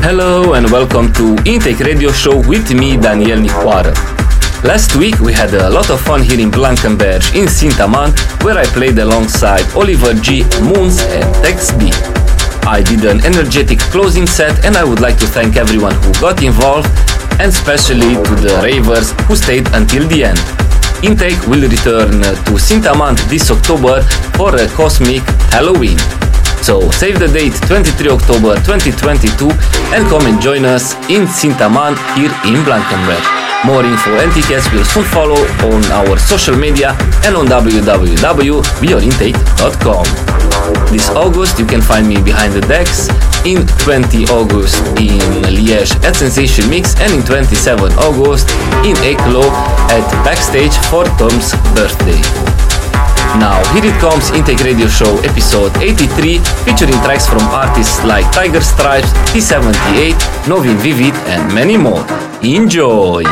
Hello and welcome to Intake Radio Show with me, Daniel Nicoara. Last week we had a lot of fun here in Blankenberg in Saint-Amand where I played alongside Oliver G, Moons and Tex B. I did an energetic closing set and I would like to thank everyone who got involved and especially to the ravers who stayed until the end. Intake will return to Saint-Amand this October for a cosmic Halloween. So save the date 23 October 2022 and come and join us in Saint-Amand here in Blankenberg. More info and tickets will soon follow on our social media and on www.beyondintake.com. This August you can find me behind the decks in 20 August in Liège at Sensation Mix and in 27 August in Eeklo at Backstage for Tom's birthday. Now, here it comes Intake Radio Show episode 83, featuring tracks from artists like Tiger Stripes, T78, Novem Vivit, and many more. Enjoy!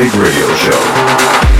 Is Radio Show.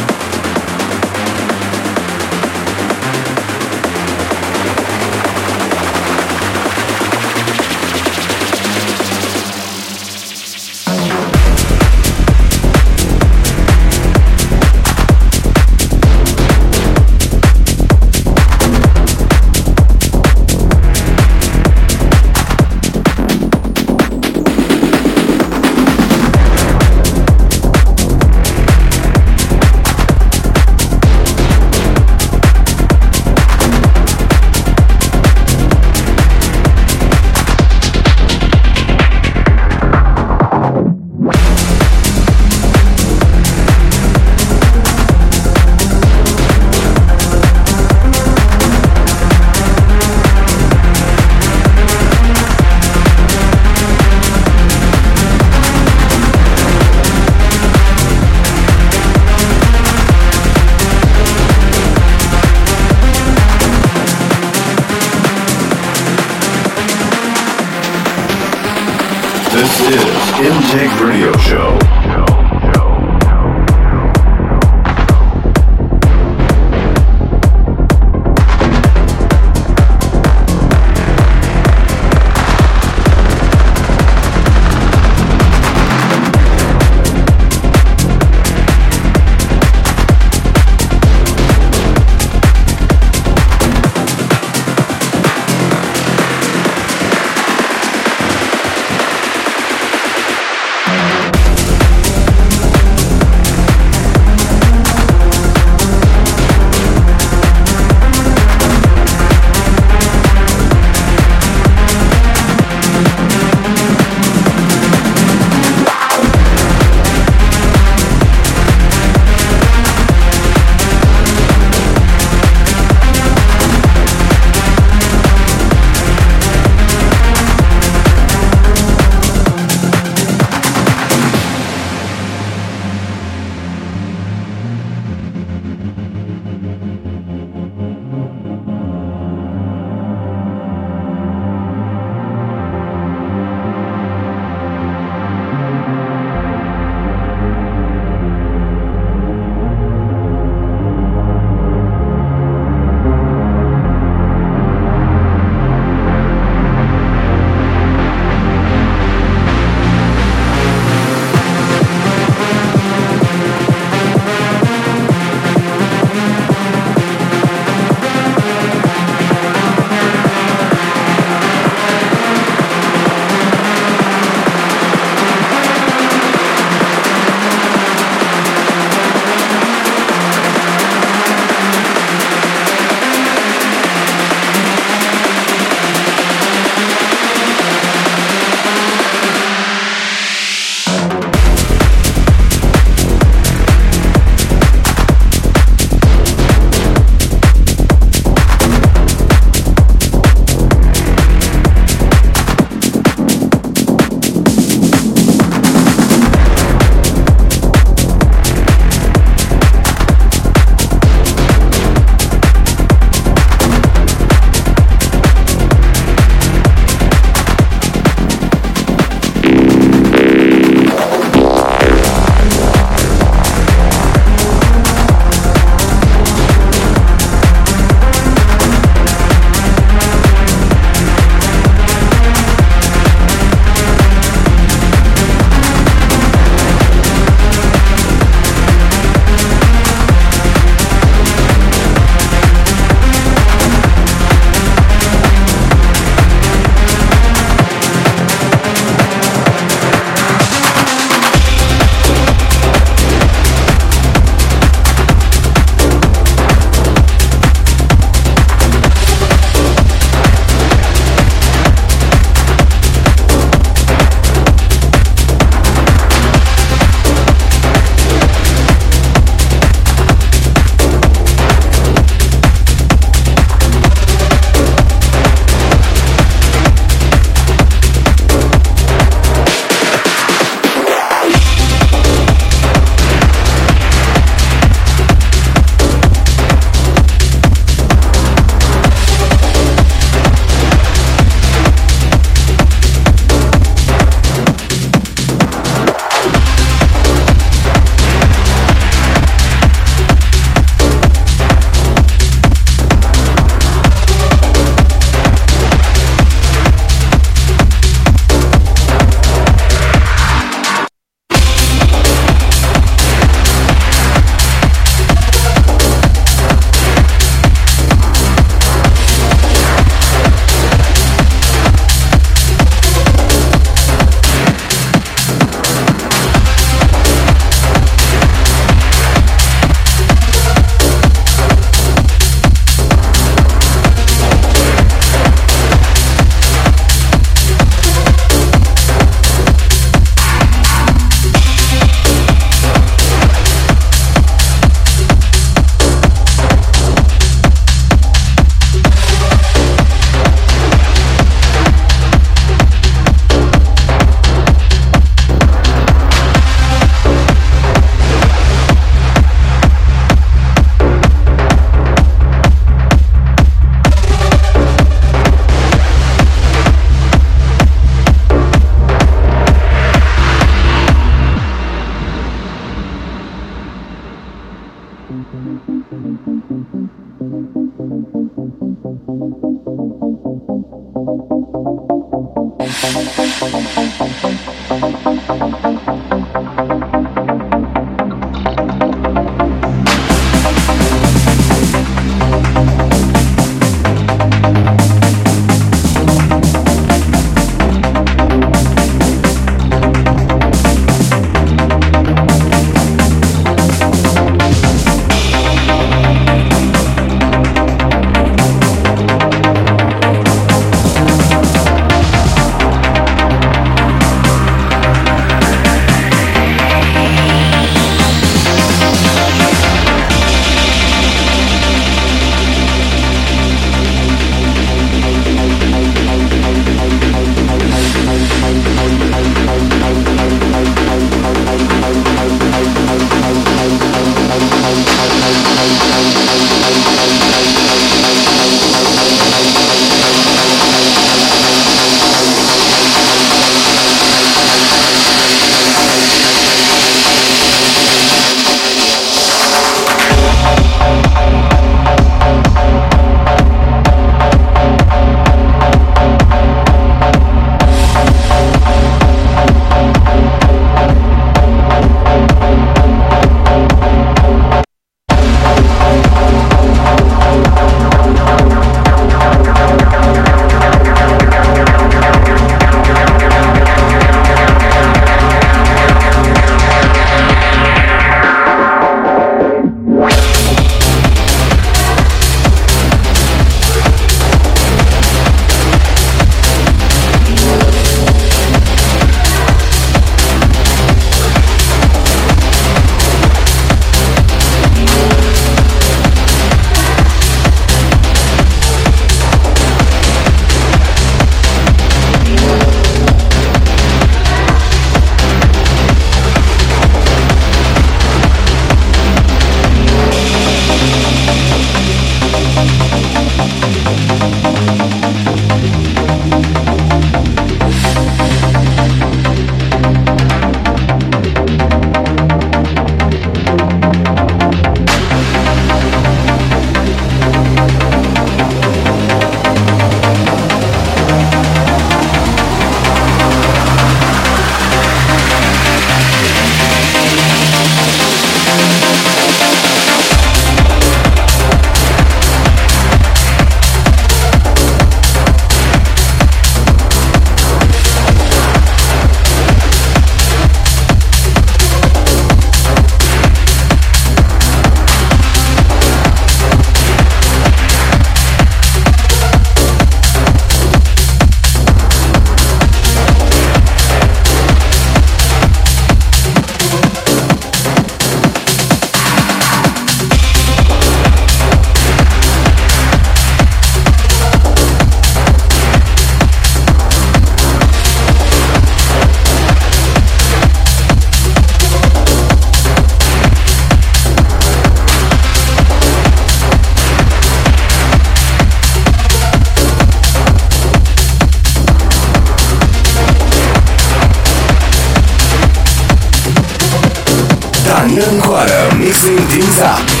Thank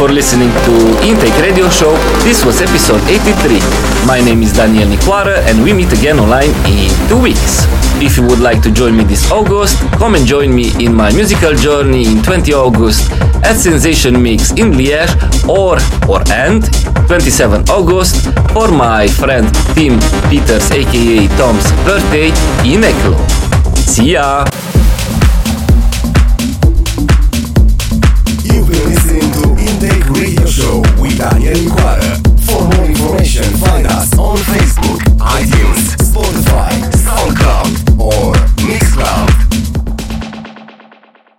for listening to Intake Radio Show. This was episode 83. My name is Daniel Nicoara and we meet again online in two weeks. If you would like to join me this August, come and join me in my musical journey in 20 August at Sensation Mix in Liège or or and 27 August for my friend Tim Peters aka Tom's birthday in Eeklo. See ya!